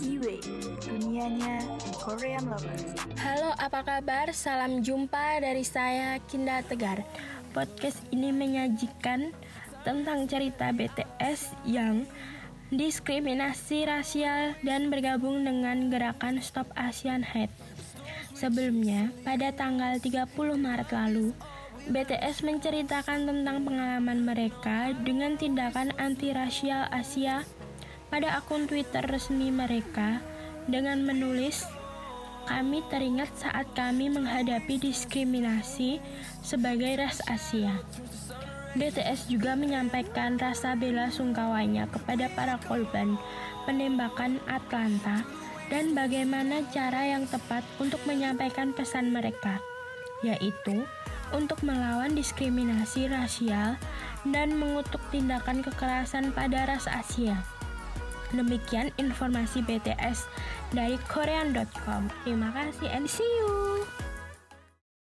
Kiwi, dunianya Korean Lovers. Halo, apa kabar? Salam jumpa dari saya Kinda Tegar. Podcast ini menyajikan tentang cerita BTS yang diskriminasi rasial dan bergabung dengan gerakan Stop Asian Hate. Sebelumnya, pada tanggal 30 Maret lalu, BTS menceritakan tentang pengalaman mereka dengan tindakan anti-rasial Asia pada akun Twitter resmi mereka dengan menulis, "Kami teringat saat kami menghadapi diskriminasi sebagai ras Asia." BTS juga menyampaikan rasa bela sungkawanya kepada para korban penembakan Atlanta dan bagaimana cara yang tepat untuk menyampaikan pesan mereka, yaitu untuk melawan diskriminasi rasial dan mengutuk tindakan kekerasan pada ras Asia. Demikian informasi BTS dari korean.com. Terima kasih and see you.